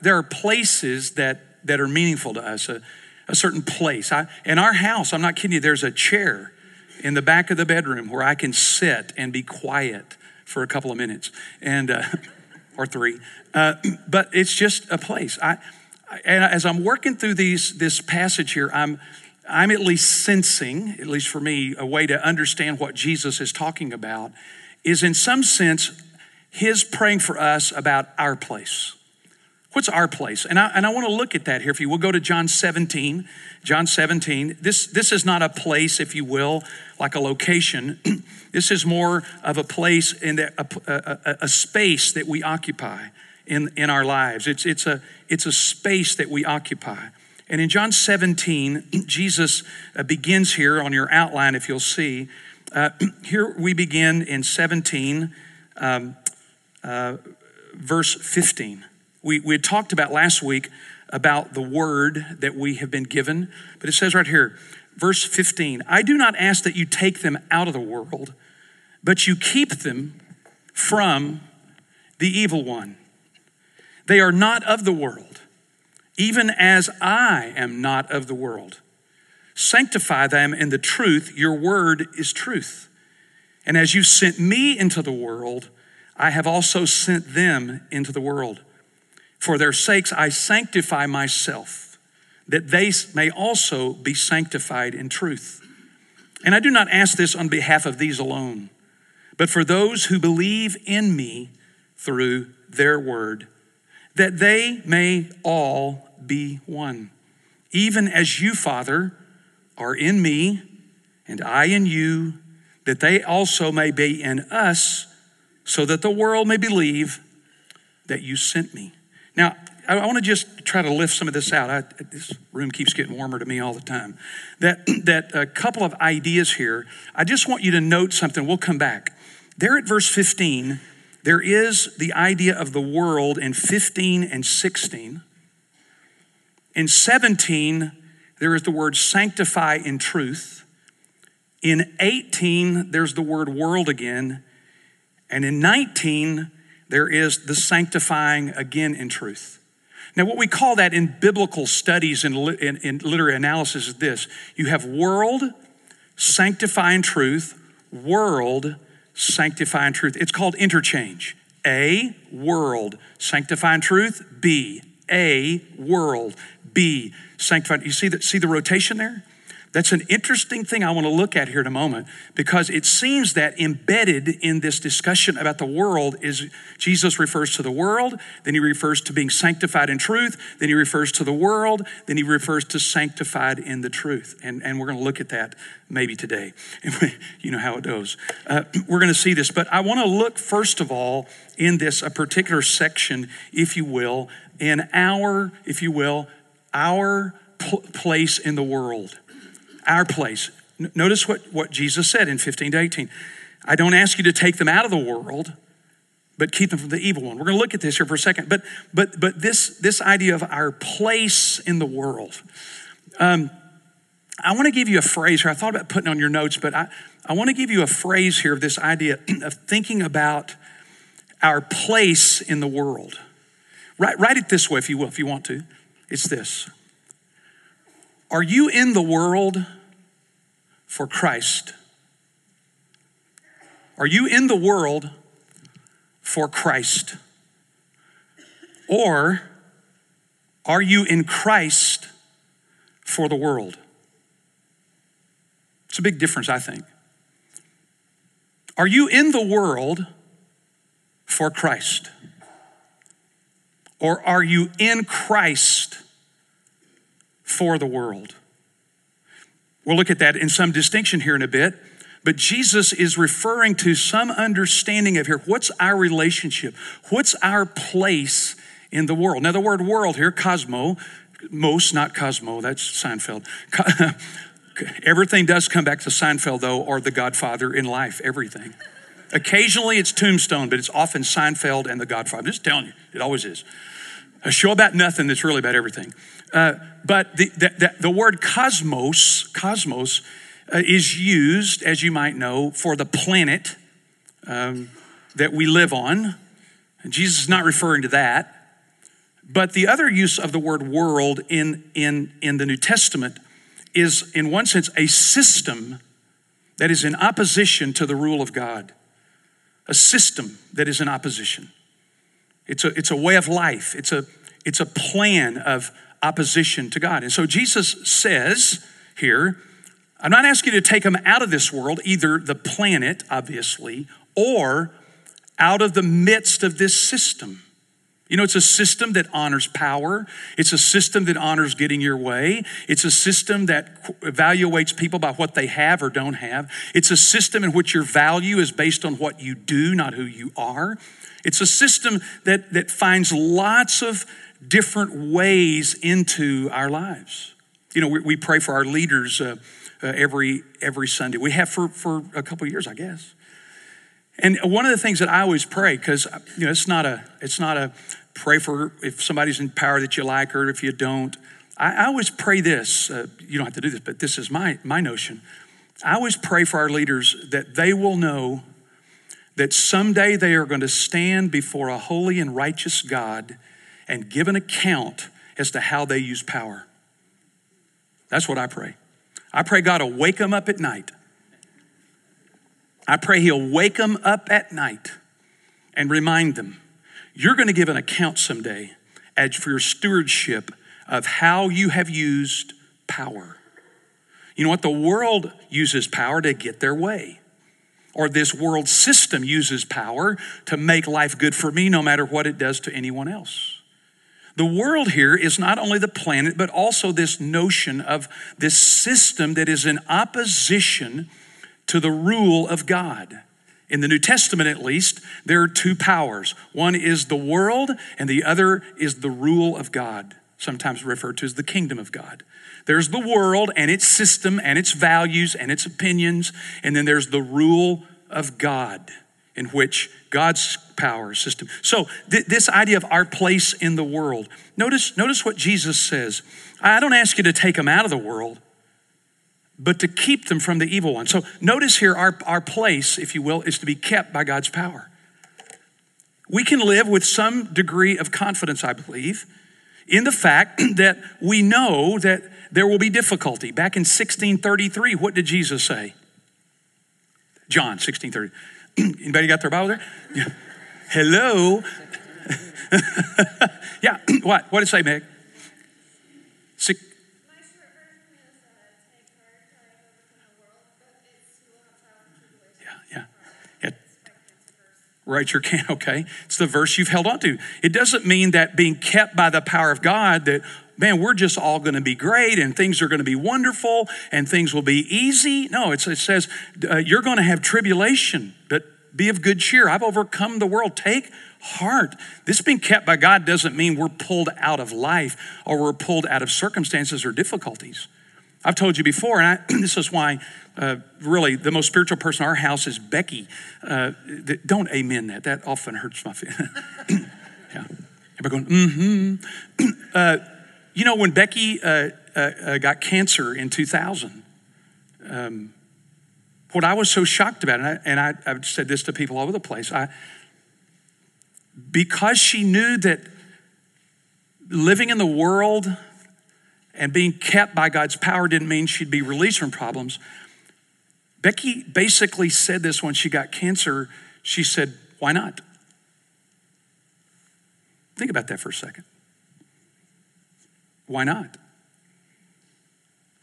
there are places that, that are meaningful to us, a, a certain place. I, in our house, I'm not kidding you, there's a chair in the back of the bedroom where I can sit and be quiet for a couple of minutes, and uh, or three. Uh, but it's just a place. I, and as I'm working through these this passage here, I'm I'm at least sensing, at least for me, a way to understand what Jesus is talking about is in some sense his praying for us about our place. What's our place? And I, and I want to look at that here. If you will go to John 17, John 17. This, this is not a place, if you will, like a location. this is more of a place and a, a, a, space that we occupy in, in our lives. It's, it's, a, it's a space that we occupy. And in John 17, Jesus uh, begins here on your outline, if you'll see. Uh, here we begin in 17, um, uh, verse 15. We, we had talked about last week about the word that we have been given, but it says right here, verse 15 I do not ask that you take them out of the world, but you keep them from the evil one. They are not of the world, even as I am not of the world. Sanctify them in the truth, your word is truth. And as you sent me into the world, I have also sent them into the world. For their sakes I sanctify myself, that they may also be sanctified in truth. And I do not ask this on behalf of these alone, but for those who believe in me through their word, that they may all be one. Even as you, Father, are in me, and I in you, that they also may be in us, so that the world may believe that you sent me. Now, I, want to just try to lift some of this out. I, this room keeps getting warmer to me all the time. That, that a couple of ideas here. I just want you to note something. We'll come back. There at verse 15, there is the idea of the world in 15 and 16. In 17, there is the word sanctify in truth. In 18, there's the word world again. And in 19, there is the sanctifying again in truth. Now, what we call that in biblical studies and in, in, literary analysis is this you have world, sanctifying truth, world, sanctifying truth. It's called interchange. A, world, sanctifying truth. B, A, world. B, sanctifying. You see the, see the rotation there? That's an interesting thing I want to look at here in a moment because it seems that embedded in this discussion about the world is Jesus refers to the world, then he refers to being sanctified in truth, then he refers to the world, then he refers to sanctified in the truth. And, and we're going to look at that maybe today. you know how it goes. Uh, we're going to see this, but I want to look first of all in this, a particular section, if you will, in our, if you will, our pl- place in the world our place. Notice what, what Jesus said in 15 to 18. I don't ask you to take them out of the world, but keep them from the evil one. We're going to look at this here for a second. But but but this this idea of our place in the world. Um, I want to give you a phrase here. I thought about putting on your notes, but I, I want to give you a phrase here of this idea of thinking about our place in the world. Write, write it this way, if you will, if you want to. It's this Are you in the world? for Christ? Are you in the world for Christ? Or are you in Christ for the world? It's a big difference, I think. Are you in the world for Christ? Or are you in Christ for the world? We'll look at that in some distinction here in a bit. But Jesus is referring to some understanding of here. What's our relationship? What's our place in the world? Now, the word world here, cosmo, most, not Cosmo, that's Seinfeld. Everything does come back to Seinfeld, though, or The Godfather in life, everything. Occasionally it's Tombstone, but it's often Seinfeld and The Godfather. I'm just telling you, it always is. A show about nothing that's really about everything. Uh, but the, the, the, word cosmos, cosmos, uh, is used, as you might know, for the planet um, that we live on. And Jesus is not referring to that, But the other use of the word world in, in, in the New Testament is, in one sense, a system that is in opposition to the rule of God. A system that is in opposition. It's a, it's a way of life, it's a, it's a plan of opposition to God. And so Jesus says here, I'm not asking you to take them out of this world, either the planet, obviously, or out of the midst of this system. You know, it's a system that honors power. It's a system that honors getting your way. It's a system that evaluates people by what they have or don't have. It's a system in which your value is based on what you do, not who you are. It's a system that, that finds lots of different ways into our lives. You know, we, we pray for our leaders uh, uh, every, every Sunday. We have for, for a couple years, I guess. And one of the things that I always pray, because you know, it's not a, it's not a pray for if somebody's in power that you like or if you don't. I, I always pray this. Uh, you don't have to do this, but this is my my notion. I always pray for our leaders that they will know that someday they are going to stand before a holy and righteous God and give an account as to how they use power. That's what I pray. I pray God will wake them up at night I pray He'll wake them up at night and remind them you're going to give an account someday as for your stewardship of how you have used power. You know what? The world uses power to get their way. Or this world system uses power to make life good for me no matter what it does to anyone else. The world here is not only the planet, but also this notion of this system that is in opposition to the rule of God. In the New Testament, at least, there are two powers one is the world, and the other is the rule of God, sometimes referred to as the kingdom of God. There's the world and its system and its values and its opinions, and then there's the rule of God, in which God's power system. So, th- this idea of our place in the world, notice, notice what Jesus says. I don't ask you to take them out of the world but to keep them from the evil one. So notice here, our, our place, if you will, is to be kept by God's power. We can live with some degree of confidence, I believe, in the fact that we know that there will be difficulty. Back in 1633, what did Jesus say? John 1630. Anybody got their Bible there? Yeah. Hello. yeah, what? What did it say, Meg? Six, Write your can, okay? It's the verse you've held on to. It doesn't mean that being kept by the power of God, that, man, we're just all going to be great and things are going to be wonderful and things will be easy. No, it says uh, you're going to have tribulation, be of good cheer. I've overcome the world. Take heart. This being kept by God doesn't mean we're pulled out of life or we're pulled out of circumstances or difficulties. I've told you before, and I, this is why uh, really the most spiritual person in our house is Becky. Uh, th- don't amen that. That often hurts my feelings. yeah. Everybody going, mm-hmm. uh, you know, when Becky uh, uh, uh, got cancer in 2000, um, what I was so shocked about, and, I, I've said this to people all over the place, I, because she knew that living in the world and being kept by God's power didn't mean she'd be released from problems. Becky basically said this when she got cancer. She said, Why not? Think about that for a second. Why not?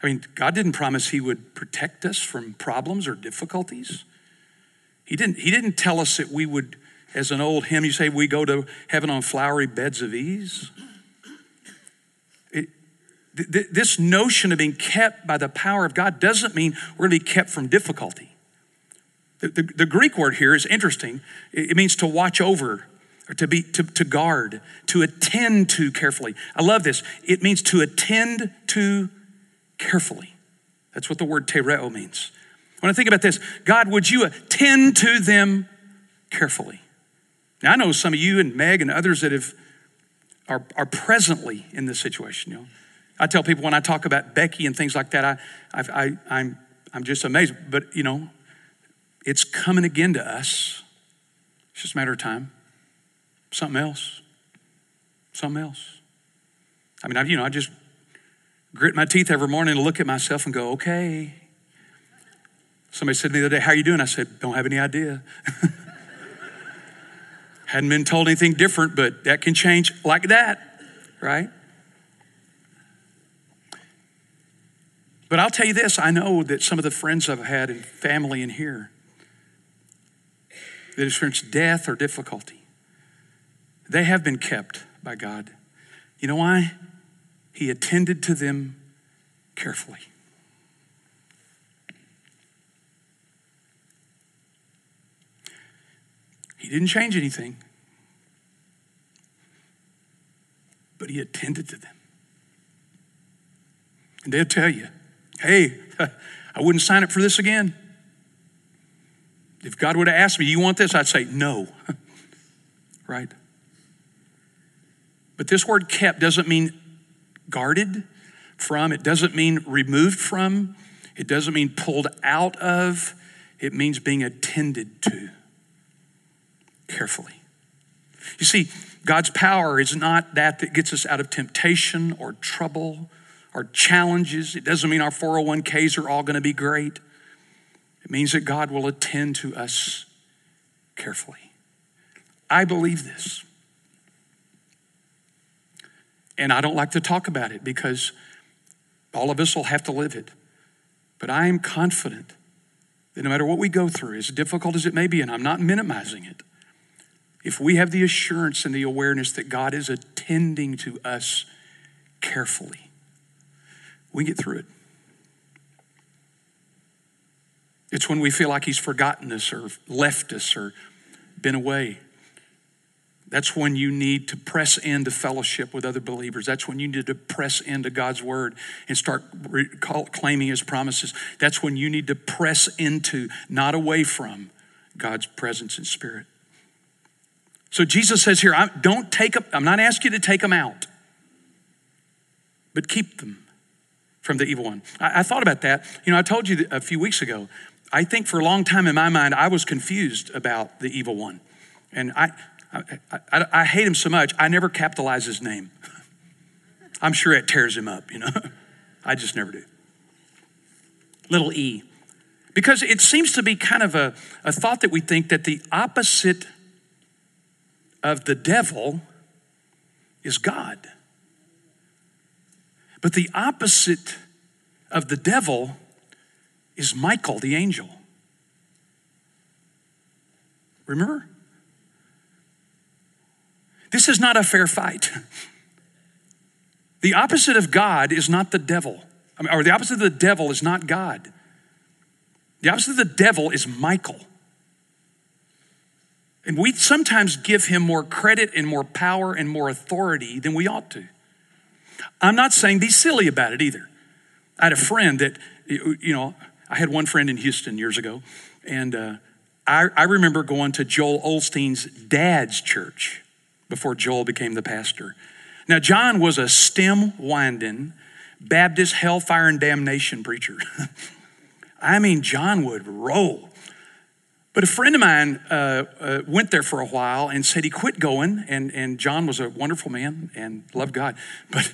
I mean, God didn't promise He would protect us from problems or difficulties. He didn't, he didn't tell us that we would, as an old hymn, you say, we go to heaven on flowery beds of ease th- this notion of being kept by the power of God doesn't mean we're going to be kept from difficulty. The, the, the Greek word here is interesting. It, it means to watch over, or to be to, to guard, to attend to carefully. I love this. It means to attend to carefully. That's what the word tereo means. When I think about this, God, would you attend to them carefully? Now I know some of you and Meg and others that have are, are presently in this situation. You know, I tell people when I talk about Becky and things like that, I, I, I, I'm, I'm just amazed. But, you know, it's coming again to us. It's just a matter of time. Something else. Something else. I mean, I, you know, I just grit my teeth every morning and look at myself and go, okay. Somebody said to me the other day, How are you doing? I said, Don't have any idea. Hadn't been told anything different, but that can change like that, right? But I'll tell you this I know that some of the friends I've had and family in here that experienced death or difficulty, they have been kept by God. You know why? He attended to them carefully. He didn't change anything, but he attended to them. And they'll tell you, hey, I wouldn't sign up for this again. If God would have asked me, you want this? I'd say no. right? But this word kept doesn't mean guarded from, it doesn't mean removed from, it doesn't mean pulled out of, it means being attended to carefully. You see, God's power is not that that gets us out of temptation or trouble or challenges. It doesn't mean our 401ks are all going to be great. It means that God will attend to us carefully. I believe this. And I don't like to talk about it because all of us will have to live it. But I am confident that no matter what we go through, as difficult as it may be, and I'm not minimizing it, if we have the assurance and the awareness that God is attending to us carefully, we get through it. It's when we feel like He's forgotten us or left us or been away. That's when you need to press into fellowship with other believers. That's when you need to press into God's word and start claiming his promises. That's when you need to press into, not away from, God's presence and spirit. So Jesus says here, I, don't take them, I'm not asking you to take them out, but keep them from the evil one. I, I thought about that. You know, I told you a few weeks ago, I think for a long time in my mind, I was confused about the evil one. And I, I, I, I hate him so much, I never capitalize his name. I'm sure it tears him up, you know. I just never do. Little e. Because it seems to be kind of a, a thought that we think that the opposite of the devil is God. But the opposite of the devil is Michael, the angel. Remember? This is not a fair fight. The opposite of God is not the devil, I mean, or the opposite of the devil is not God. The opposite of the devil is Michael. And we sometimes give him more credit and more power and more authority than we ought to. I'm not saying be silly about it either. I had a friend that, you know, I had one friend in Houston years ago, and uh, I, I remember going to Joel Osteen's dad's church before Joel became the pastor. Now, John was a stem winding Baptist hellfire and damnation preacher. I mean, John would roll. But a friend of mine uh, uh, went there for a while and said he quit going. And, and John was a wonderful man and loved God. But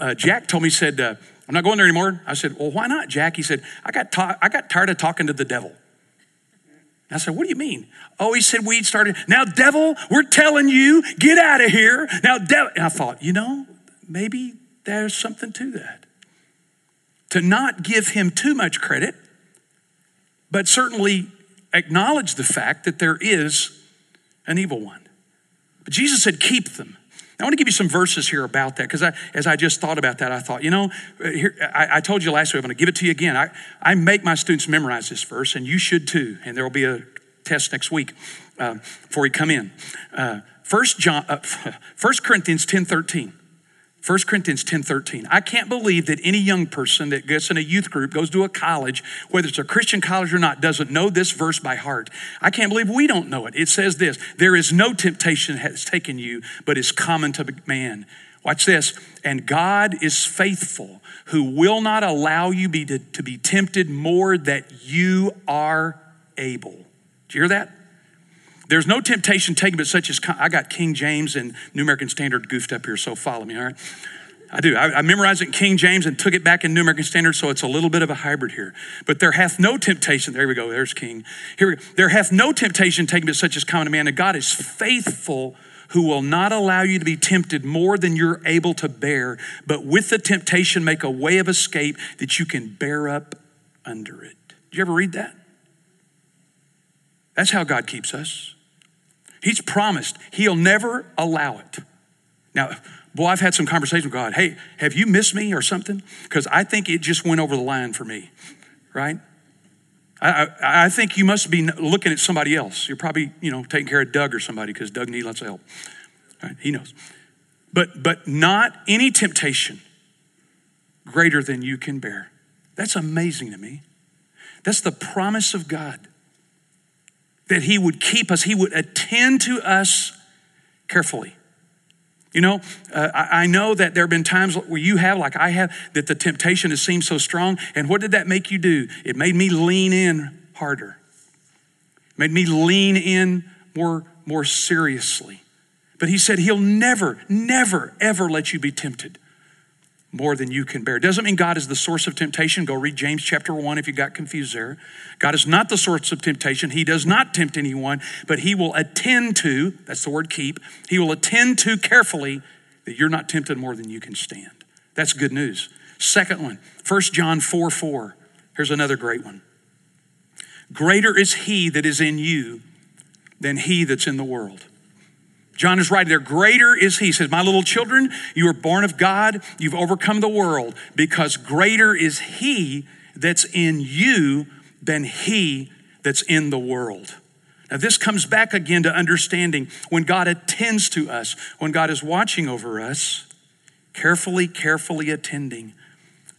uh, Jack told me, he said, uh, I'm not going there anymore. I said, Well, why not, Jack? He said, I got, ta- I got tired of talking to the devil. I said, What do you mean? Oh, he said, We started. Now, devil, we're telling you, get out of here. Now, devil. And I thought, you know, maybe there's something to that. To not give him too much credit, but certainly acknowledge the fact that there is an evil one. But Jesus said, keep them. I want to give you some verses here about that because as I just thought about that, I thought, you know, here, I, I, told you last week, I'm going to give it to you again. I, I make my students memorize this verse, and you should too. And there will be a test next week uh, before we come in. Uh, First John, uh, First Corinthians 10 13. 1 Corinthians 10 13. I can't believe that any young person that gets in a youth group, goes to a college, whether it's a Christian college or not, doesn't know this verse by heart. I can't believe we don't know it. It says this There is no temptation has taken you, but is common to man. Watch this. And God is faithful, who will not allow you be to, to be tempted more that you are able. Do you hear that? There's no temptation taken but such as I got King James and New American Standard goofed up here, so follow me, all right? I do. I, I memorized it in King James and took it back in New American Standard, so it's a little bit of a hybrid here. But there hath no temptation. There we go. There's King. Here we go. There hath no temptation taken but such as common to man. And God is faithful who will not allow you to be tempted more than you're able to bear, but with the temptation make a way of escape that you can bear up under it. Did you ever read that? That's how God keeps us. He's promised He'll never allow it. Now, boy, I've had some conversation with God. Hey, have you missed me or something? Because I think it just went over the line for me, right? I, I, I, think you must be looking at somebody else. You're probably, you know, taking care of Doug or somebody because Doug needs lots of help. Right? He knows. But, but not any temptation greater than you can bear. That's amazing to me. That's the promise of God that He would keep us, He would attend to us carefully. You know, uh, I, know that there have been times where you have, like I have, that the temptation has seemed so strong. And what did that make you do? It made me lean in harder, it made me lean in more, more seriously. But he said he'll never, never, ever let you be tempted more than you can bear. Doesn't mean God is the source of temptation. Go read James chapter 1 if you got confused there. God is not the source of temptation. He does not tempt anyone, but he will attend to, that's the word keep, he will attend to carefully that you're not tempted more than you can stand. That's good news. Second one, 1 John 4 4. Here's another great one. Greater is he that is in you than he that's in the world. John is right there. Greater is he. He says, My little children, you are born of God. You've overcome the world because greater is he that's in you than he that's in the world. Now, this comes back again to understanding when God attends to us, when God is watching over us, carefully, carefully attending,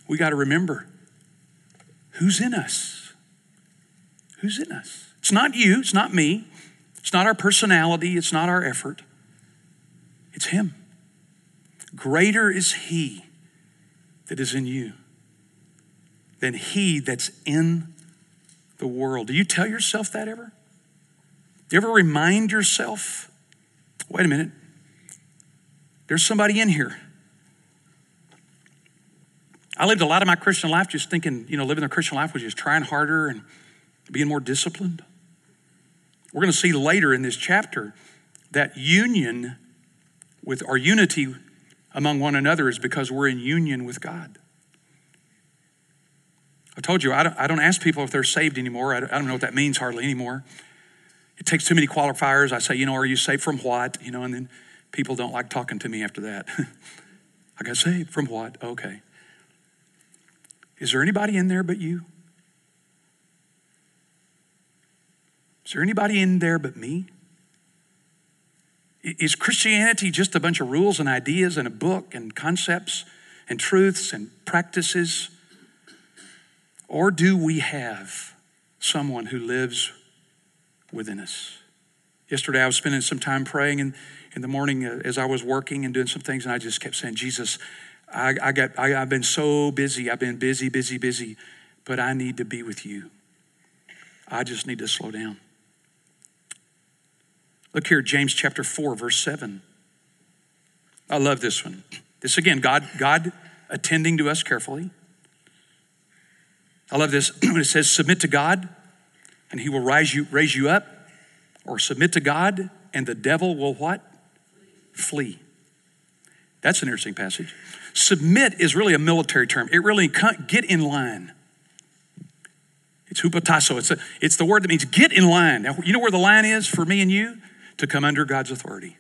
we got to remember who's in us. Who's in us? It's not you, it's not me, it's not our personality, it's not our effort. It's Him. Greater is He that is in you than He that's in the world. Do you tell yourself that ever? Do you ever remind yourself, wait a minute, there's somebody in here. I lived a lot of my Christian life just thinking, you know, living the Christian life was just trying harder and being more disciplined. We're going to see later in this chapter that union with our unity among one another is because we're in union with God. I told you, I don't, I don't ask people if they're saved anymore. I don't, I don't know what that means hardly anymore. It takes too many qualifiers. I say, you know, are you saved from what? You know, and then people don't like talking to me after that. I got saved from what? Okay. Is there anybody in there but you? Is there anybody in there but me? Is Christianity just a bunch of rules and ideas and a book and concepts and truths and practices? Or do we have someone who lives within us? Yesterday, I was spending some time praying in, in the morning uh, as I was working and doing some things, and I just kept saying, Jesus, I, I got, I, I've been so busy. I've been busy, busy, busy, but I need to be with you. I just need to slow down. Look here, James chapter 4, verse 7. I love this one. This again, God, God attending to us carefully. I love this when it says, submit to God and he will rise you, raise you up, or submit to God and the devil will what? Flee. That's an interesting passage. Submit is really a military term. It really get in line. It's hupotasso. It's, a, it's the word that means get in line. Now, you know where the line is for me and you? To come under God's authority.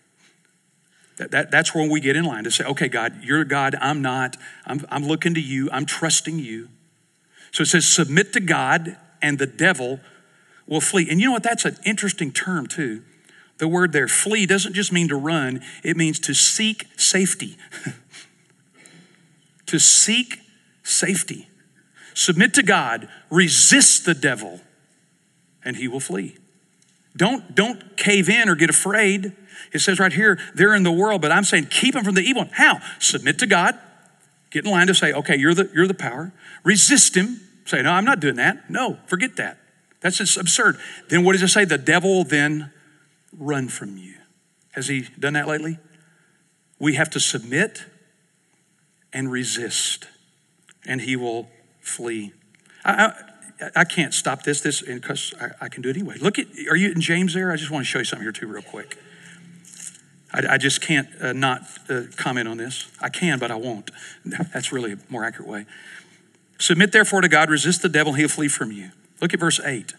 That, that, that's where we get in line to say, okay, God, you're God, I'm not. I'm, I'm looking to you, I'm trusting you. So it says, submit to God, and the devil will flee. And you know what? That's an interesting term, too. The word there, flee, doesn't just mean to run, it means to seek safety. to seek safety. Submit to God, resist the devil, and he will flee. Don't, don't cave in or get afraid. It says right here, they're in the world, but I'm saying keep them from the evil. How? Submit to God. Get in line to say, okay, you're the, you're the power. Resist him. Say, no, I'm not doing that. No, forget that. That's just absurd. Then what does it say? The devil then run from you. Has he done that lately? We have to submit and resist, and he will flee. I, I, I can't stop this, this because I, I, can do it anyway. Look at, are you in James there? I just want to show you something here too, real quick. I, I just can't uh, not uh, comment on this. I can, but I won't. That's really a more accurate way. Submit therefore to God, resist the devil, he'll flee from you. Look at verse 8.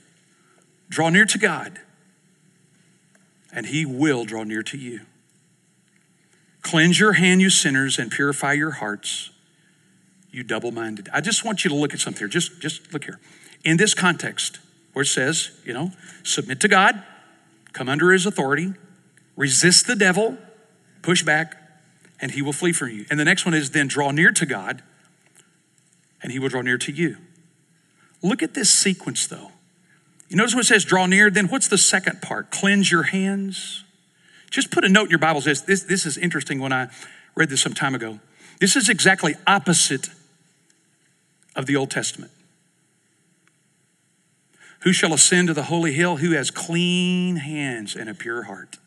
Draw near to God, and he will draw near to you. Cleanse your hand, you sinners, and purify your hearts, you double minded. I just want you to look at something here. Just, just look here. In this context, where it says, you know, submit to God, come under his authority, resist the devil, push back, and he will flee from you. And the next one is then draw near to God, and he will draw near to you. Look at this sequence, though. You notice when it says draw near, then what's the second part? Cleanse your hands. Just put a note in your Bible says this, this is interesting when I read this some time ago. This is exactly opposite of the Old Testament. Who shall ascend to the holy hill? Who has clean hands and a pure heart?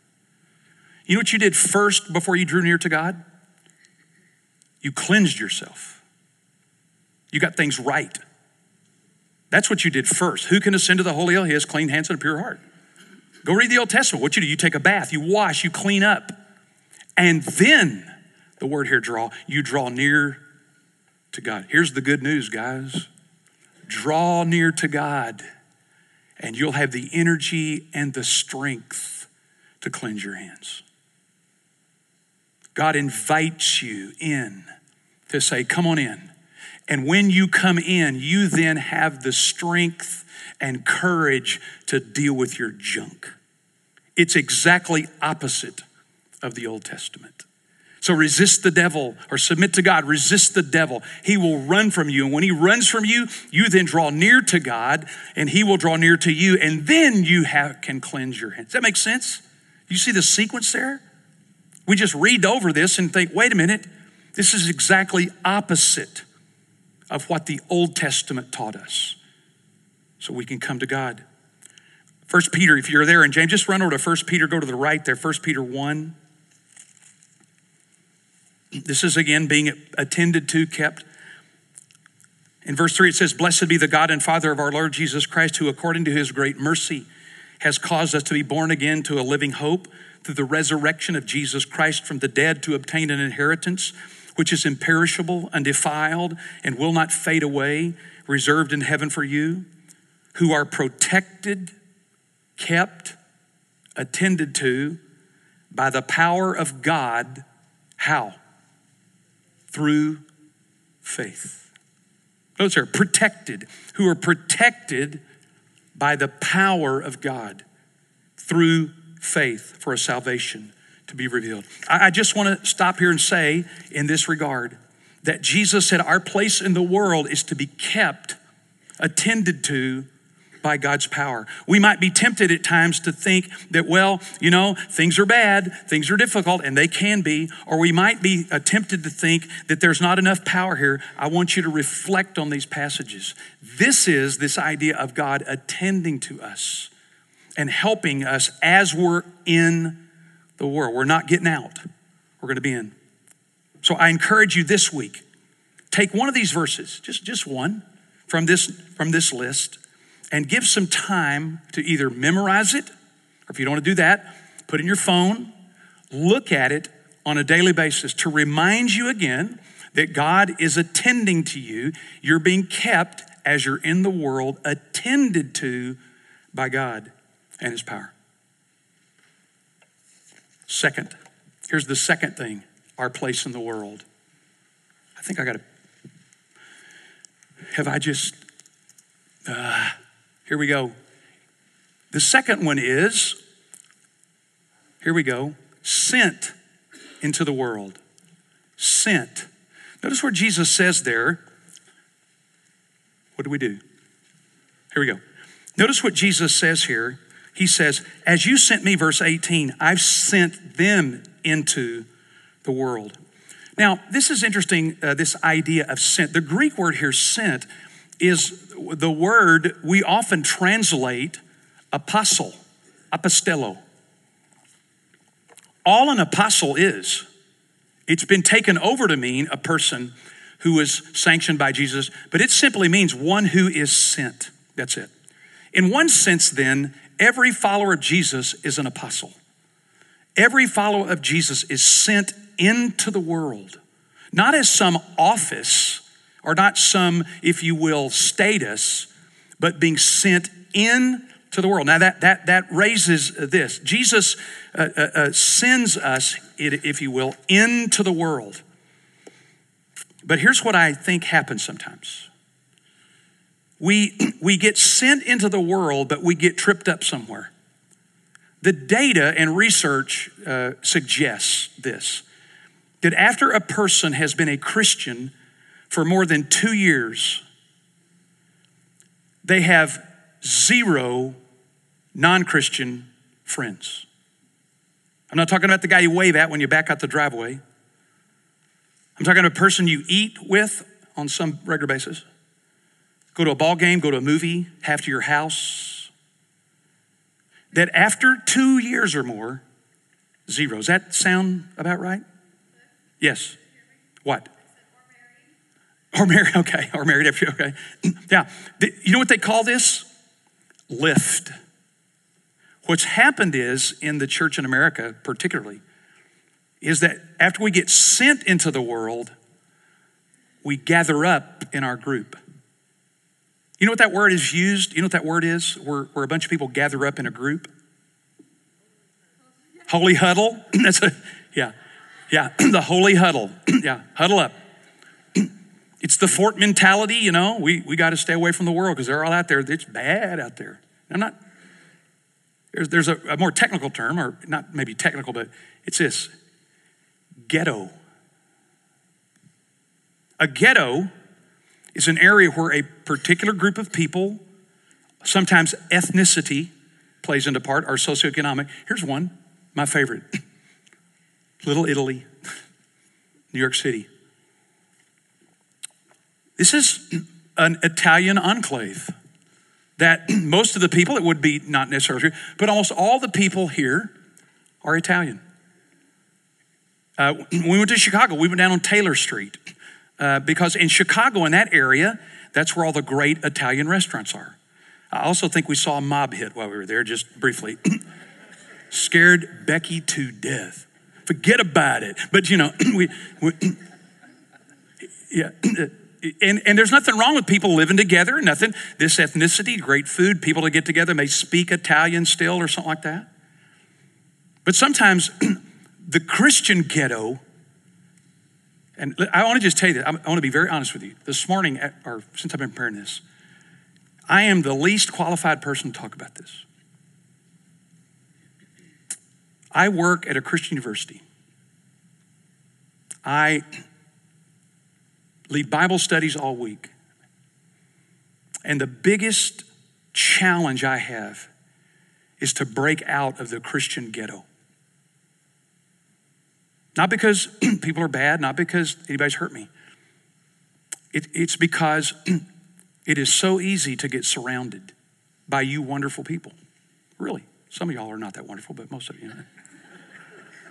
You know what you did first before you drew near to God? You cleansed yourself. You got things right. That's what you did first. Who can ascend to the holy hill? He has clean hands and a pure heart. Go read the Old Testament. What you do, you take a bath, you wash, you clean up. And then, the word here, draw, you draw near to God. Here's the good news, guys draw near to God, and you'll have the energy and the strength to cleanse your hands. God invites you in to say, Come on in. And when you come in, you then have the strength and courage to deal with your junk. It's exactly opposite of the Old Testament. So resist the devil or submit to God, resist the devil. He will run from you. And when he runs from you, you then draw near to God and he will draw near to you. And then you have, can cleanse your hands. Does that make sense? You see the sequence there? We just read over this and think, wait a minute, this is exactly opposite of what the Old Testament taught us. So we can come to God. First Peter, if you're there, and James, just run over to First Peter, go to the right there, First Peter 1. This is again being attended to, kept. In verse 3, it says, Blessed be the God and Father of our Lord Jesus Christ, who according to his great mercy has caused us to be born again to a living hope through the resurrection of Jesus Christ from the dead to obtain an inheritance which is imperishable, undefiled, and will not fade away, reserved in heaven for you, who are protected, kept, attended to by the power of God. How? Through faith. Those are protected, who are protected by the power of God through faith for a salvation to be revealed. I, just want to stop here and say, in this regard, that Jesus said our place in the world is to be kept, attended to by God's power. We might be tempted at times to think that, well, you know, things are bad, things are difficult, and they can be, or we might be uh, tempted to think that there's not enough power here. I want you to reflect on these passages. This is this idea of God attending to us and helping us as we're in the world. We're not getting out, we're going to be in. So I encourage you this week take one of these verses, just, just one from this, from this list, and give some time to either memorize it, or if you don't want to do that, put in your phone, look at it on a daily basis to remind you again that God is attending to you. You're being kept as you're in the world, attended to by God and His power. Second, here's the second thing our place in the world. I think I got to. Have I just. Uh, here we go. The second one is here we go sent into the world. Sent. Notice where Jesus says there, what do we do? Here we go. Notice what Jesus says here he says, As you sent me, verse 18, I've sent them into the world. Now, this is interesting, uh, this idea of sent. The Greek word here, sent, is the word we often translate apostle, apostello. All an apostle is, It's been taken over to mean a person who is sanctioned by Jesus, but it simply means one who is sent. That's it. In one sense, then, every follower of Jesus is an apostle. Every follower of Jesus is sent into the world, not as some office or not some, if you will, status, but being sent in to the world. Now that that that raises this. Jesus uh, uh, uh, sends us, if you will, into the world. But here's what I think happens sometimes. We we get sent into the world, but we get tripped up somewhere. The data and research uh, suggests this that after a person has been a Christian for more than two years, they have zero non Christian friends. I'm not talking about the guy you wave at when you back out the driveway. I'm talking about a person you eat with on some regular basis. Go to a ball game, go to a movie, have to your house. That after two years or more, zero. Does that sound about right? Yes. What? Or married, okay. Or married after, okay. Yeah. You know what they call this? Lift. What's happened is in the church in America, particularly, is that after we get sent into the world, we gather up in our group. You know what that word is used? You know what that word is? Where, where a bunch of people gather up in a group? Holy huddle. That's a, yeah, yeah, the holy huddle. yeah, huddle up. It's the fort mentality, you know. We, we got to stay away from the world because they're all out there. It's bad out there. I'm not there's, there's a, a more technical term, or not maybe technical, but it's this ghetto. A ghetto is an area where a particular group of people, sometimes ethnicity plays into part, or socioeconomic. Here's one, my favorite Little Italy, New York City. This is an Italian enclave that most of the people, it would be not necessarily true, but almost all the people here are Italian. Uh, we went to Chicago, we went down on Taylor Street uh, because in Chicago, in that area, that's where all the great Italian restaurants are. I also think we saw a mob hit while we were there, just briefly. Scared Becky to death. Forget about it. But you know, we, we yeah and, and there's nothing wrong with people living together, nothing. This ethnicity, great food, people to get together may speak Italian still or something like that. But sometimes the Christian ghetto, and I want to just tell you that, I want to be very honest with you. This morning, or since I've been preparing this, I am the least qualified person to talk about this. I work at a Christian university. I lead Bible studies all week. And the biggest challenge I have is to break out of the Christian ghetto. Not because people are bad, not because anybody's hurt me. It, it's because it is so easy to get surrounded by you wonderful people. Really. Some of y'all are not that wonderful, but most of you.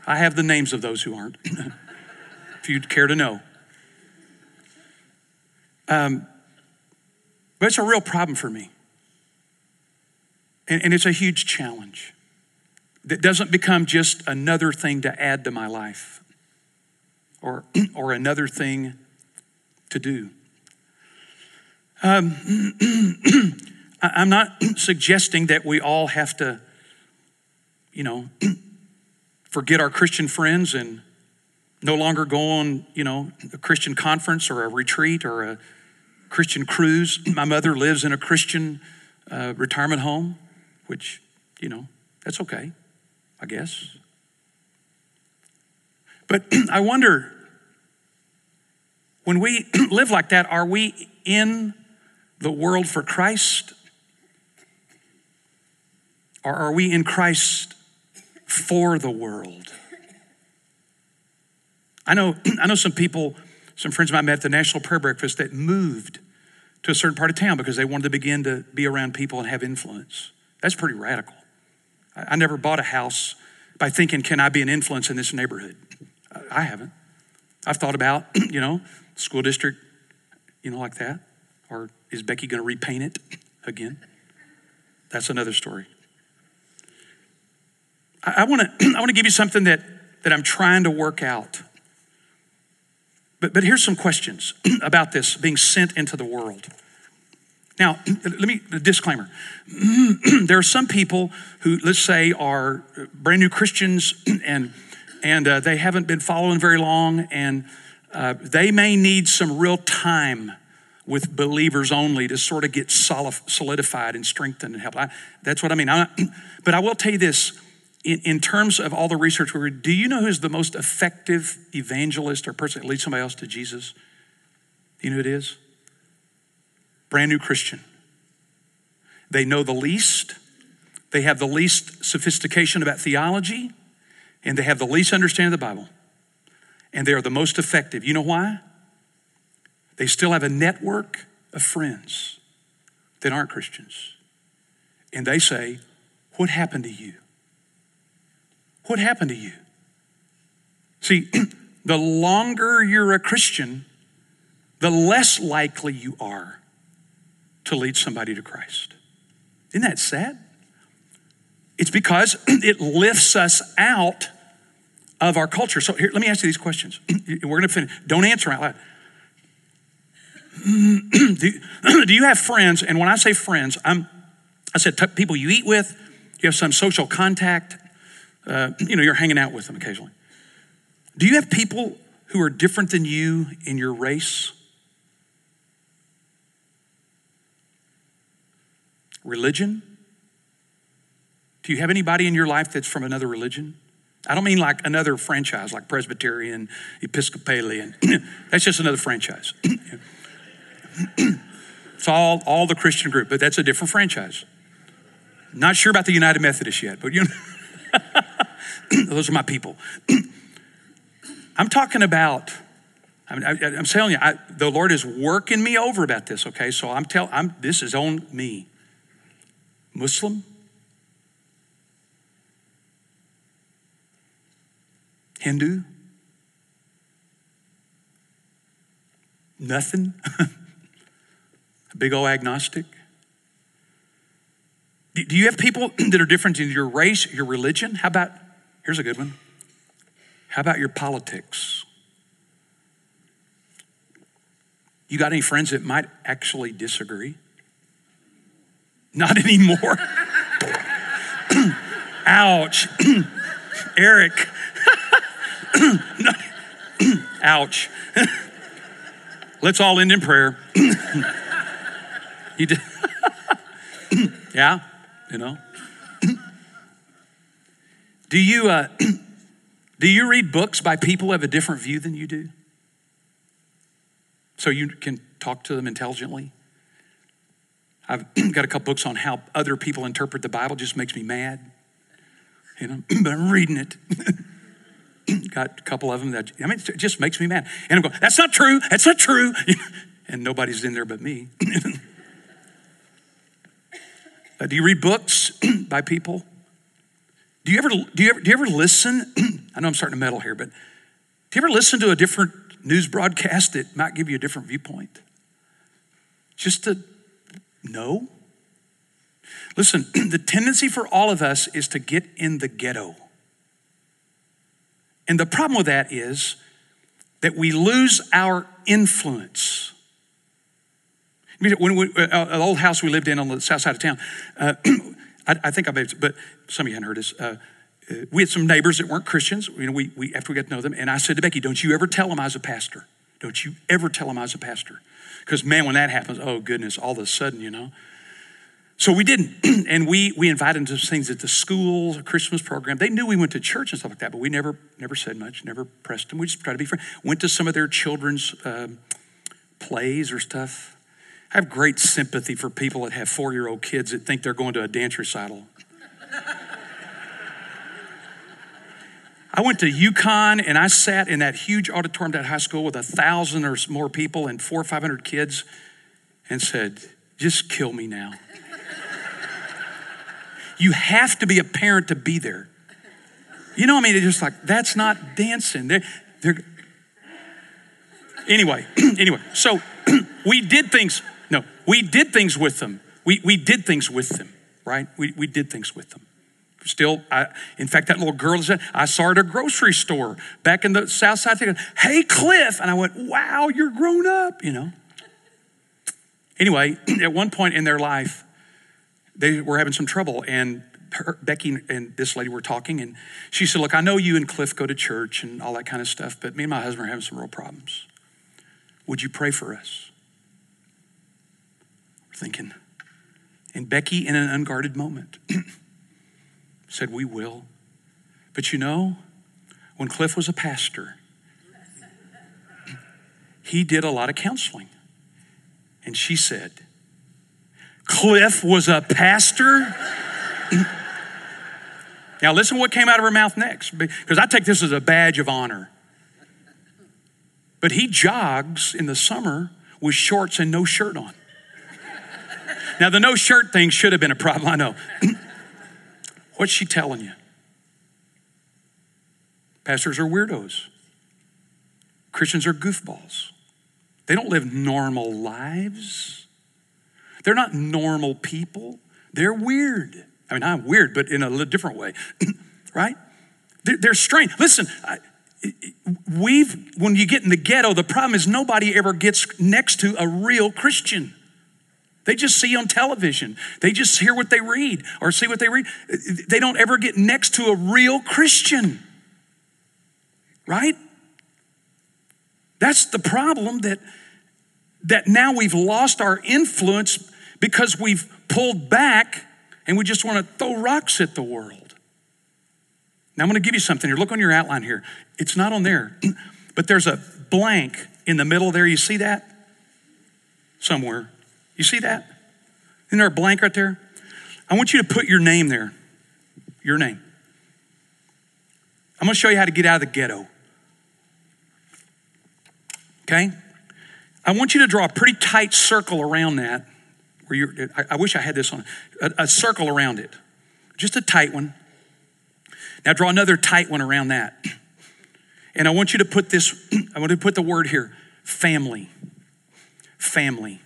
I have the names of those who aren't, if you'd care to know. Um, but it's a real problem for me. And, and it's a huge challenge that doesn't become just another thing to add to my life or, or another thing to do. Um, I'm not suggesting that we all have to, you know, forget our Christian friends and no longer go on, you know, a Christian conference or a retreat or a Christian cruise. My mother lives in a Christian uh, retirement home, which, you know, that's okay, I guess. But I wonder when we live like that, are we in the world for Christ? Or are we in Christ for the world? I know, I know some people some friends of mine met at the National Prayer Breakfast that moved to a certain part of town because they wanted to begin to be around people and have influence. That's pretty radical. I never bought a house by thinking, can I be an influence in this neighborhood? I haven't. I've thought about, you know, school district, you know, like that. Or is Becky going to repaint it again? That's another story. I want to I want to give you something that, that I'm trying to work out. But, but here's some questions about this being sent into the world. Now, let me, disclaimer. there are some people who, let's say, are brand new Christians and, and uh, they haven't been following very long, and uh, they may need some real time with believers only to sort of get solidified and strengthened and help. I, that's what I mean. I, but I will tell you this in, in terms of all the research we do you know who's the most effective evangelist or person that leads somebody else to Jesus? You know who it is? Brand new Christian. They know the least, they have the least sophistication about theology, and they have the least understanding of the Bible. And they are the most effective. You know why? They still have a network of friends that aren't Christians. And they say, What happened to you? What happened to you? See, the longer you're a Christian, the less likely you are to lead somebody to Christ. Isn't that sad? It's because it lifts us out of our culture. So here, let me ask you these questions. We're going to finish. Don't answer out loud. do, do you have friends? And when I say friends, I'm, I said people you eat with, you have some social contact, uh, you know, you're hanging out with them occasionally. Do you have people who are different than you in your race? Religion? Do you have anybody in your life that's from another religion? I don't mean like another franchise, like Presbyterian, Episcopalian. that's just another franchise. it's all, all the Christian group, but that's a different franchise. Not sure about the United Methodist yet, but you know. Those are my people. I'm talking about, I am telling you, I, the Lord is working me over about this, okay? So I'm telling, I'm, this is on me. Muslim, Hindu, nothing, big old agnostic. Do you have people that are different in your race, your religion? How about, here's a good one. How about your politics? You got any friends that might actually disagree? Not anymore. Ouch. Eric. Ouch. Let's all end in prayer. he did. yeah? you know? Do you uh, do you read books by people who have a different view than you do? So you can talk to them intelligently? I've got a couple books on how other people interpret the Bible, just makes me mad. You know, but I'm reading it. got a couple of them that I mean, it just makes me mad. And I'm going, that's not true. That's not true. and nobody's in there but me. Do you read books by people? Do you ever do you ever, do you ever listen? I know I'm starting to meddle here, but do you ever listen to a different news broadcast that might give you a different viewpoint? Just to know? Listen, the tendency for all of us is to get in the ghetto. And the problem with that is that we lose our influence. When we, uh, uh, the old house we lived in on the south side of town, uh, I, I, think I made, but some of you hadn't heard this. Uh, uh, we had some neighbors that weren't Christians. You know, we, we after we got to know them, and I said to Becky, "Don't you ever tell them I was a pastor? Don't you ever tell them I was a pastor? Because man, when that happens, oh goodness, all of a sudden, you know." So we didn't, and we we invited them to things at the schools, a Christmas program. They knew we went to church and stuff like that, but we never never said much, never pressed them. We just tried to be friends. Went to some of their children's um, plays or stuff I have great sympathy for people that have four year old kids that think they're going to a dance recital. I went to UConn and I sat in that huge auditorium at high school with a thousand or more people and four or five hundred kids and said, just kill me now. you have to be a parent to be there. You know, what I mean, it's just like, that's not dancing. They're, they're, anyway, anyway, so we did things. We did things with them. We, we did things with them, right? We, we did things with them. Still, I, in fact, that little girl, I saw her at a grocery store back in the south side. Thinking, hey, Cliff. And I went, wow, you're grown up, you know. Anyway, at one point in their life, they were having some trouble. And her, Becky and this lady were talking. And she said, Look, I know you and Cliff go to church and all that kind of stuff, but me and my husband are having some real problems. Would you pray for us? Thinking. And Becky, in an unguarded moment, said, We will. But you know, when Cliff was a pastor, he did a lot of counseling. And she said, Cliff was a pastor? now, listen what came out of her mouth next, because I take this as a badge of honor. But he jogs in the summer with shorts and no shirt on. Now, the no shirt thing should have been a problem, I know. What's she telling you? Pastors are weirdos. Christians are goofballs. They don't live normal lives. They're not normal people. They're weird. I mean, I'm weird, but in a different way, right? They're, they're strange. Listen, I, we've, when you get in the ghetto, the problem is nobody ever gets next to a real Christian. They just see on television. They just hear what they read or see what they read. They don't ever get next to a real Christian. Right? That's the problem that that now we've lost our influence because we've pulled back and we just want to throw rocks at the world. Now I'm going to give you something here. Look on your outline here. It's not on there, but there's a blank in the middle there. You see that? Somewhere. You see that? Isn't there a blank right there? I want you to put your name there. Your name. I'm going to show you how to get out of the ghetto. Okay? I want you to draw a pretty tight circle around that. Where you're, I, I wish I had this on a, a circle around it, just a tight one. Now draw another tight one around that. And I want you to put this, I want to put the word here family. Family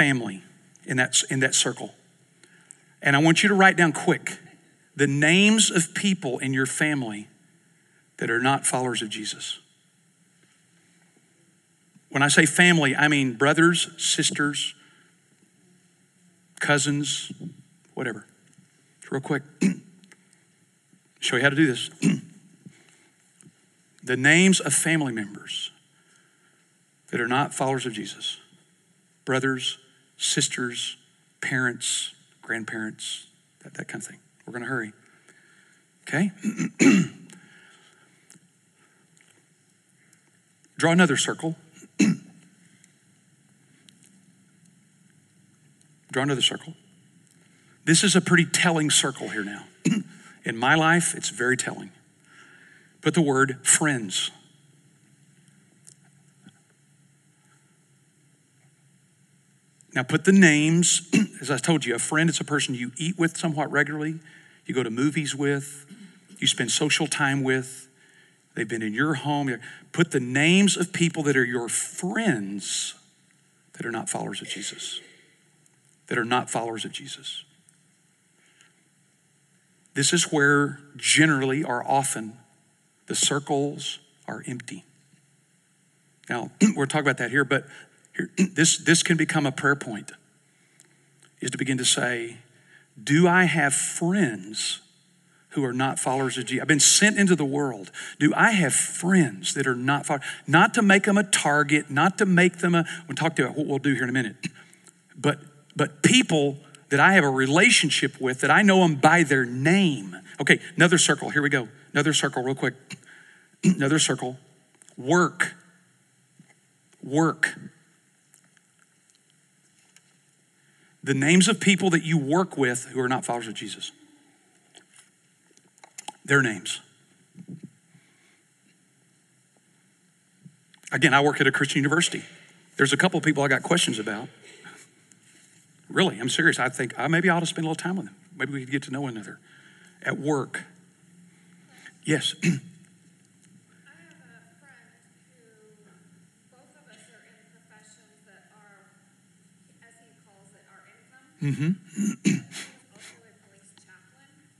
family in that, in that circle. And I want you to write down quick the names of people in your family that are not followers of Jesus. When I say family, I mean brothers, sisters, cousins, whatever. Real quick, show you how to do this. the names of family members that are not followers of Jesus brothers, sisters, parents, grandparents, that, that kind of thing. We're going to hurry. Okay? Draw another circle. Draw another circle. This is a pretty telling circle here now. In my life, it's very telling. Put the word friends. Now put the names, as I told you, a friend is a person you eat with somewhat regularly, you go to movies with, you spend social time with, they've been in your home. Put the names of people that are your friends that are not followers of Jesus. That are not followers of Jesus. This is where generally or often the circles are empty. Now, we're talking about that here, but here, this, this can become a prayer point, is to begin to say, do I have friends who are not followers of Jesus? I've been sent into the world. Do I have friends that are not followers? Not to make them a target, not to make them a, we'll talk about what we'll do here in a minute, but, but people that I have a relationship with, that I know them by their name. Okay, another circle. Here we go. Another circle, real quick. another circle. Work. Work. The names of people that you work with who are not followers of Jesus. Their names. Again, I work at a Christian university. There's a couple of people I got questions about. Really, I'm serious. I think I, maybe I ought to spend a little time with them. Maybe we could get to know one another. At work. Yes. Mm-hmm.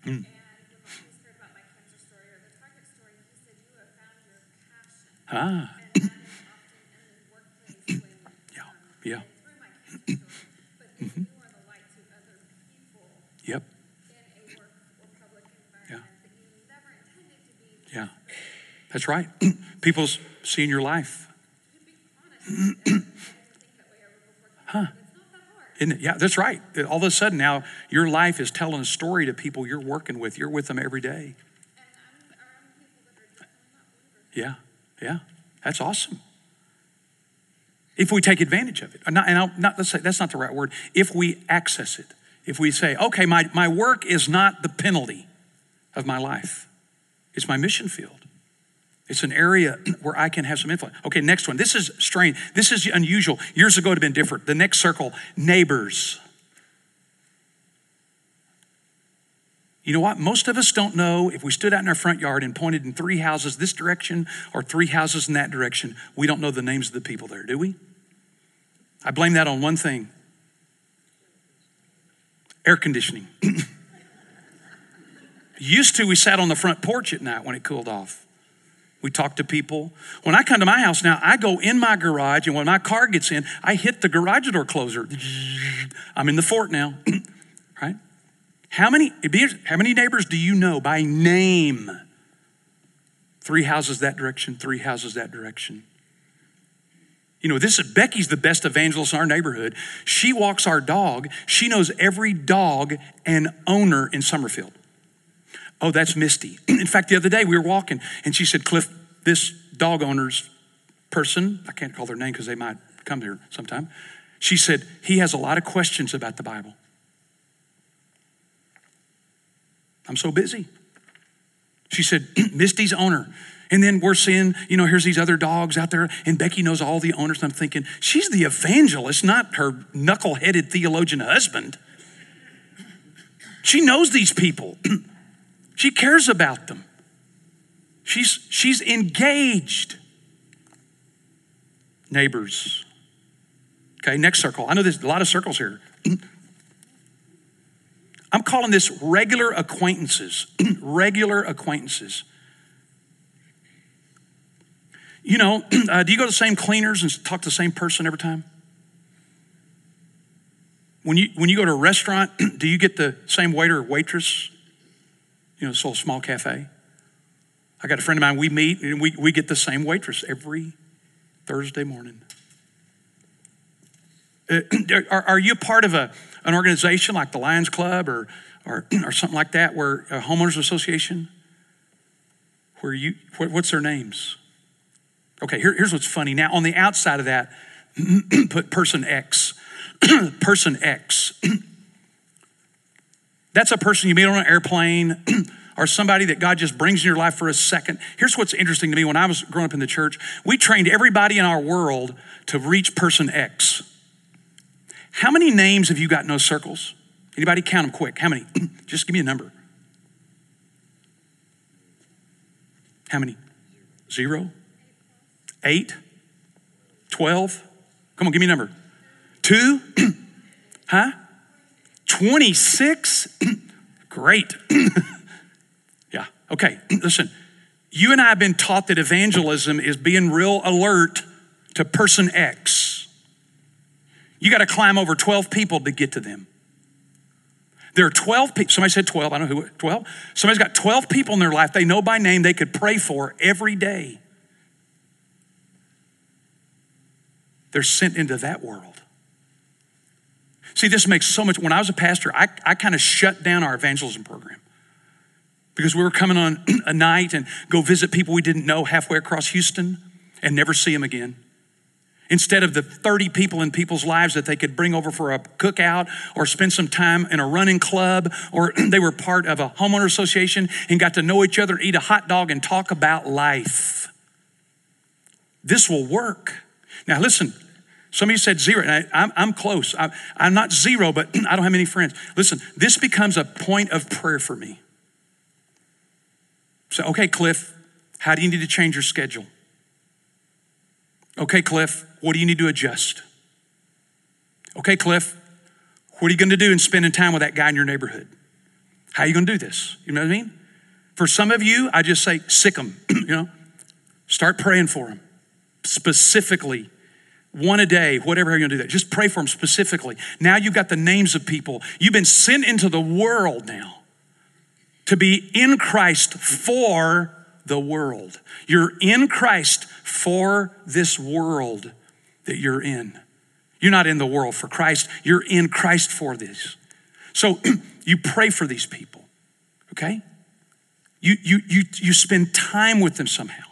Mm. Ah. Yeah. Yeah. Mm-hmm. Yep. Yeah. Yeah. That's right. People's seeing your life. Huh. Isn't it? Yeah, that's right. Uh, all of a sudden now your life is telling a story to people you're working with. You're with them every day. Yeah, yeah. That's awesome. If we take advantage of it. Uh, and, I'll not, let's say that's not the right word. If we access it. If we say, okay, my, my work is not the penalty of my life. It's my mission field. It's an area where I can have some influence. Okay, next one. This is strange. This is unusual. Years ago, it have been different. The next circle neighbors. You know what? Most of us don't know if we stood out in our front yard and pointed in three houses this direction or three houses in that direction, we don't know the names of the people there, do we? I blame that on one thing air conditioning. Used to, we sat on the front porch at night when it cooled off. We talk to people. When I come to my house now, I go in my garage, and when my car gets in, I hit the garage door closer. I'm in the fort now, right? How many, how many neighbors do you know by name? Three houses that direction, three houses that direction. You know, this is Becky's the best evangelist in our neighborhood. She walks our dog. She knows every dog and owner in Summerfield. Oh, that's Misty. In fact, the other day we were walking and she said, Cliff, this dog owner's person, I can't call their name because they might come here sometime. She said, he has a lot of questions about the Bible. I'm so busy. She said, Misty's owner. And then we're seeing, you know, here's these other dogs out there, and Becky knows all the owners. I'm thinking, she's the evangelist, not her knuckle-headed theologian husband. She knows these people. She cares about them. She's, she's engaged. Neighbors. Okay, next circle. I know there's a lot of circles here. I'm calling this regular acquaintances. regular acquaintances. You know, uh, do you go to the same cleaners and talk to the same person every time? When you, when you go to a restaurant, do you get the same waiter or waitress you know, this little small cafe. I got a friend of mine, we meet and we, we get the same waitress every Thursday morning. Uh, are, are, you part of a, an organization like the Lions Club or, or, or something like that, where a homeowners association? Where you, what's their names? Okay, here, here's what's funny. Now, on the outside of that, put person X. person X. That's a person you meet on an airplane or somebody that God just brings in your life for a second. Here's what's interesting to me when I was growing up in the church, we trained everybody in our world to reach person X. How many names have you got in those circles? Anybody count them quick? How many? just give me a number. How many? Zero? Eight? Twelve? Come on, give me a number. Two? huh? 26? Great. yeah, okay, listen. You and I have been taught that evangelism is being real alert to person X. You got to climb over 12 people to get to them. There are 12 people. Somebody said 12. I don't know who. 12? Somebody's got 12 people in their life they know by name they could pray for every day. They're sent into that world. See, this makes so much. When I was a pastor, I, I kind of shut down our evangelism program because we were coming on a night and go visit people we didn't know halfway across Houston and never see them again. Instead of the 30 people in people's lives that they could bring over for a cookout or spend some time in a running club or they were part of a homeowner association and got to know each other, eat a hot dog, and talk about life. This will work. Now, listen, some of you said zero, and I, am I'm close. I, I'm not zero, but I don't have many friends. Listen, this becomes a point of prayer for me. So, okay, Cliff, how do you need to change your schedule? Okay, Cliff, what do you need to adjust? Okay, Cliff, What are you going to do in spending time with that guy in your neighborhood? How are you going to do this? You know what I mean? For some of you, I just say, sick them, you know? Start praying for them specifically. One a day, whatever you're to do that. Just pray for them specifically. Now you've got the names of people. You've been sent into the world now to be in Christ for the world. You're in Christ for this world that you're in. You're not in the world for Christ, you're in Christ for this. So you pray for these people, okay? You, you, you, you spend time with them somehow.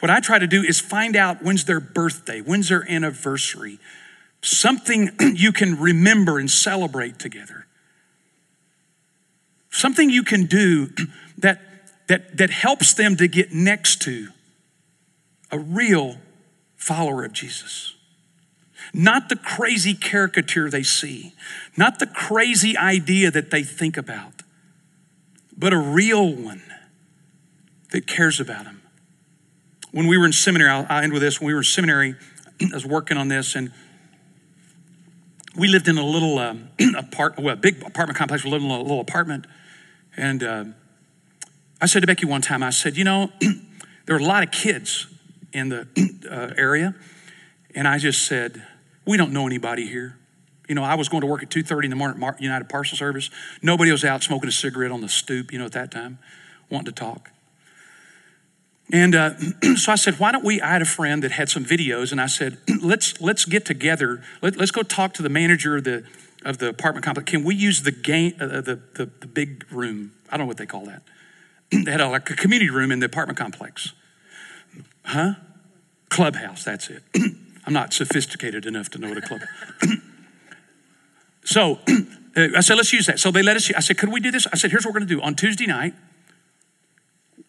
What I try to do is find out when's their birthday, when's their anniversary, something you can remember and celebrate together. Something you can do that, that, that helps them to get next to a real follower of Jesus. Not the crazy caricature they see, not the crazy idea that they think about, but a real one that cares about them. When we were in seminary, I'll, I'll end with this. When we were in seminary, I was working on this, and we lived in a little um, apart, well, big apartment complex. We lived in a little apartment, and uh, I said to Becky one time, I said, you know, there were a lot of kids in the uh, area, and I just said, we don't know anybody here. You know, I was going to work at 2.30 in the morning at United Parcel Service. Nobody was out smoking a cigarette on the stoop, you know, at that time, wanting to talk. And uh, so I said, why don't we? I had a friend that had some videos, and I said, let's let's get together. Let, us go talk to the manager of the of the apartment complex. Can we use the game, uh, the, the the big room? I don't know what they call that. they had a, like a community room in the apartment complex. Huh? Clubhouse. That's it. I'm not sophisticated enough to know what a club. so I said, let's use that. So they let us. I said, could we do this? I said, here's what we're going to do on Tuesday night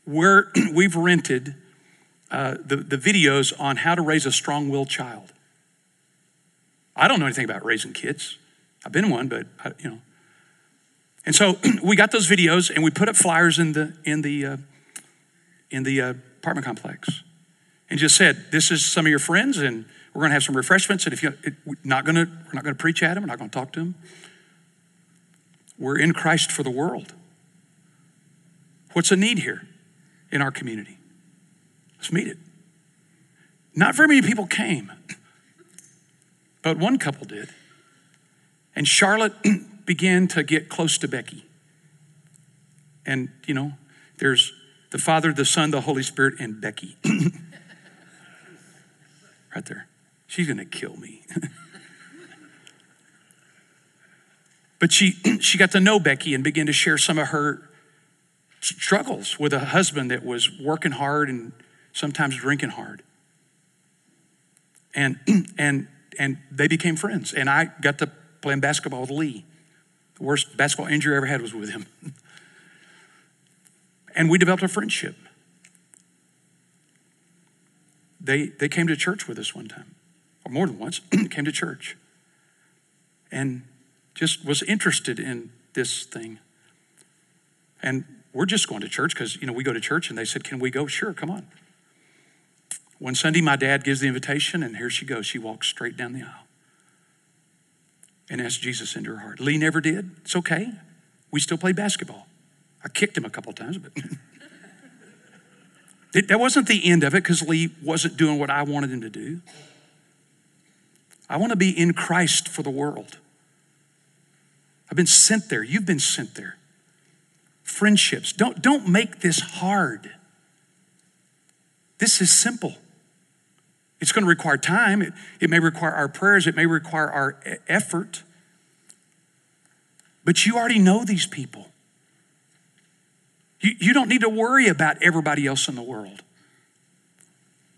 we're, we've rented uh, the, the videos on how to raise a strong willed child. I don't know anything about raising kids. I've been one, but I, you know. And so we got those videos and we put up flyers in the in the uh, in the uh, apartment complex, and just said, "This is some of your friends, and we're going to have some refreshments. And if you're not going to, we're not going to preach at them. We're not going to talk to them. We're in Christ for the world. What's the need here? In our community. Let's meet it. Not very many people came, but one couple did. And Charlotte began to get close to Becky. And, you know, there's the Father, the Son, the Holy Spirit, and Becky. right there. She's going to kill me. but she, she got to know Becky and began to share some of her struggles with a husband that was working hard and sometimes drinking hard. And, and, and they became friends. And I got to playing basketball with Lee. The worst basketball injury I ever had was with him. and we developed a friendship. They, they came to church with us one time, or more than once, came to church. And just was interested in this thing. And we're just going to church because, you know, we go to church and they said, Can we go? Sure, come on. One Sunday, my dad gives the invitation, and here she goes. She walks straight down the aisle and asks Jesus into her heart. Lee never did. It's okay. We still play basketball. I kicked him a couple times, but that wasn't the end of it because Lee wasn't doing what I wanted him to do. I want to be in Christ for the world. I've been sent there. You've been sent there friendships. Don't, don't make this hard. This is simple. It's going to require time. It, it may require our prayers. It may require our effort. But you already know these people. You, you don't need to worry about everybody else in the world.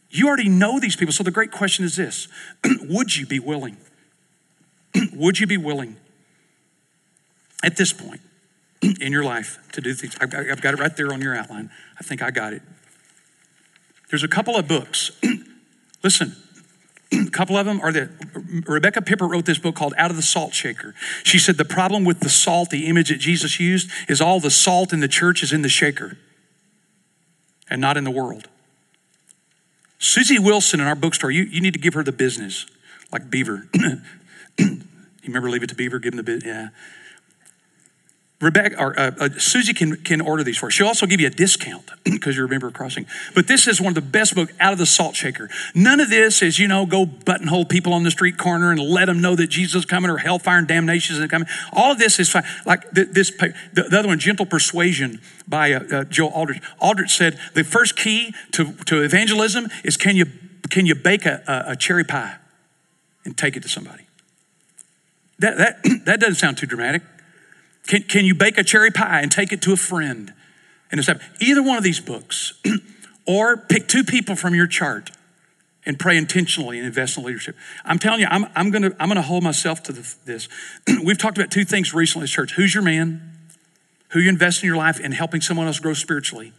You already know these people. So the great question is this Would you be willing? Would you be willing at this point in your life to do things. I've got it right there on your outline. I think I got it. There's a couple of books. Listen, a couple of them are that Rebecca Pippert wrote this book called Out of the Salt Shaker. She said the problem with the salt, the image that Jesus used, is all the salt in the church is in the shaker and not in the world. Susie Wilson in our bookstore, you, you need to give her the business, like Beaver. you remember Leave It to Beaver, give them the bit? Yeah. Rebecca or uh, uh, Susie can, can order these for us. She'll also give you a discount because you're a member of Crossing. But this is one of the best books out of the salt shaker. None of this is, you know, go buttonhole people on the street corner and let them know that Jesus is coming or hellfire and damnation is coming. All of this is fine. Like this, the, the other one, Gentle Persuasion by uh, uh, Joel Aldrich. Aldrich said the first key to, to evangelism is can you, can you bake a, a, a cherry pie and take it to somebody? That, that, that doesn't sound too dramatic. Can, can you bake a cherry pie and take it to a friend? And it's either one of these books, or pick two people from your chart and pray intentionally and invest in leadership. I'm telling you, I'm, I'm gonna I'm gonna hold myself to the, this. We've talked about two things recently as church. Who's your man? Who you invest in your life in helping someone else grow spiritually?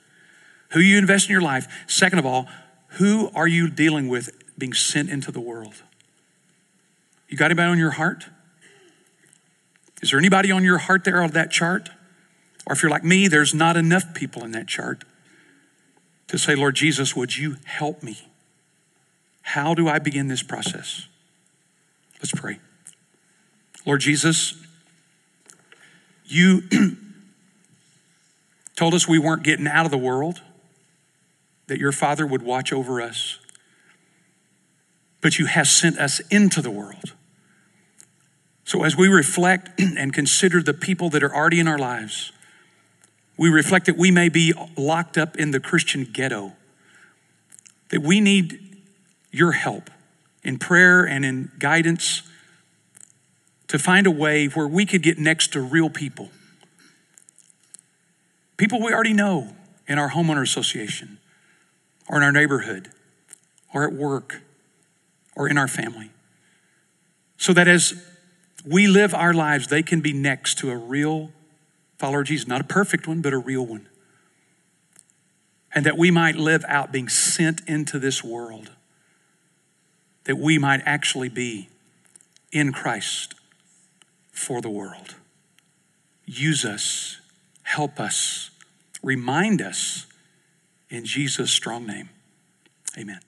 Who you invest in your life? Second of all, who are you dealing with being sent into the world? You got anybody on your heart? Is there anybody on your heart there on that chart? Or if you're like me, there's not enough people in that chart to say, Lord Jesus, would you help me? How do I begin this process? Let's pray. Lord Jesus, you told us we weren't getting out of the world, that your Father would watch over us, but you have sent us into the world. So, as we reflect and consider the people that are already in our lives, we reflect that we may be locked up in the Christian ghetto, that we need your help in prayer and in guidance to find a way where we could get next to real people. People we already know in our homeowner association, or in our neighborhood, or at work, or in our family. So that as we live our lives, they can be next to a real follower of Jesus, not a perfect one, but a real one. And that we might live out being sent into this world, that we might actually be in Christ for the world. Use us, help us, remind us in Jesus' strong name. Amen.